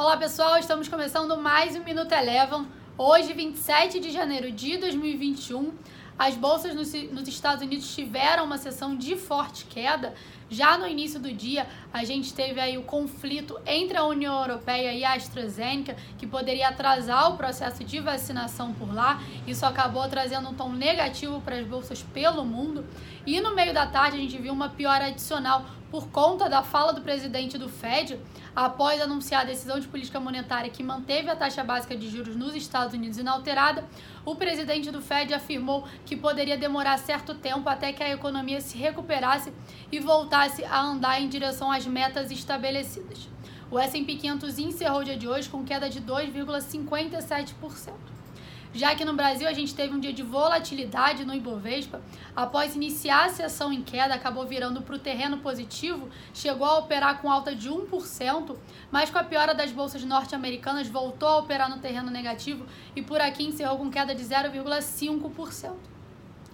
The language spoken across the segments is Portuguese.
Olá pessoal, estamos começando mais um Minuto Eleven. Hoje, 27 de janeiro de 2021, as bolsas nos, nos, Estados Unidos tiveram uma sessão de forte queda. Já no início do dia, a gente teve aí o conflito entre a União Europeia e a AstraZeneca, que poderia atrasar o processo de vacinação por lá. Isso acabou trazendo um tom negativo para as bolsas pelo mundo. E no meio da tarde, a gente viu uma piora adicional por conta da fala do presidente do Fed, após anunciar a decisão de política monetária que manteve a taxa básica de juros nos Estados Unidos inalterada, o presidente do Fed afirmou que poderia demorar certo tempo até que a economia se recuperasse e voltasse a andar em direção às metas estabelecidas. O S&P 500 encerrou o dia de hoje com queda de 2,57% já que no Brasil a gente teve um dia de volatilidade no Ibovespa, após iniciar a sessão em queda, acabou virando para o terreno positivo, chegou a operar com alta de 1%, mas com a piora das bolsas norte-americanas voltou a operar no terreno negativo e por aqui encerrou com queda de 0,5%.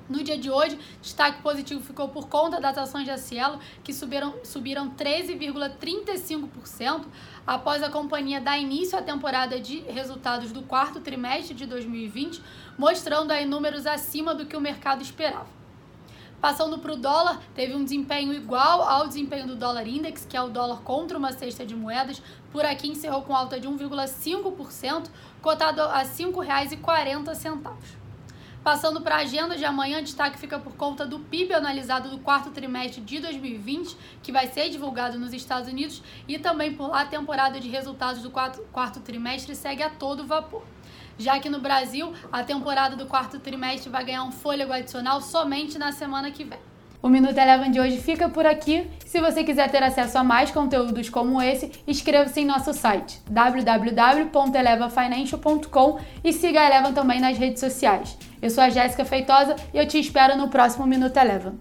No dia de hoje, destaque positivo ficou por conta das ações de Cielo, que subiram, subiram 13,35% após a companhia dar início à temporada de resultados do quarto trimestre de 2020, mostrando aí números acima do que o mercado esperava. Passando para o dólar, teve um desempenho igual ao desempenho do dólar index, que é o dólar contra uma cesta de moedas. Por aqui encerrou com alta de 1,5%, cotado a R$ 5,40. Passando para a agenda de amanhã, destaque fica por conta do PIB analisado do quarto trimestre de 2020, que vai ser divulgado nos Estados Unidos, e também por lá a temporada de resultados do quarto, quarto trimestre segue a todo vapor. Já que no Brasil, a temporada do quarto trimestre vai ganhar um fôlego adicional somente na semana que vem. O Minuto Eleven de hoje fica por aqui. Se você quiser ter acesso a mais conteúdos como esse, inscreva-se em nosso site www.elevafinancial.com e siga a Eleven também nas redes sociais. Eu sou a Jéssica Feitosa e eu te espero no próximo Minuto Eleven.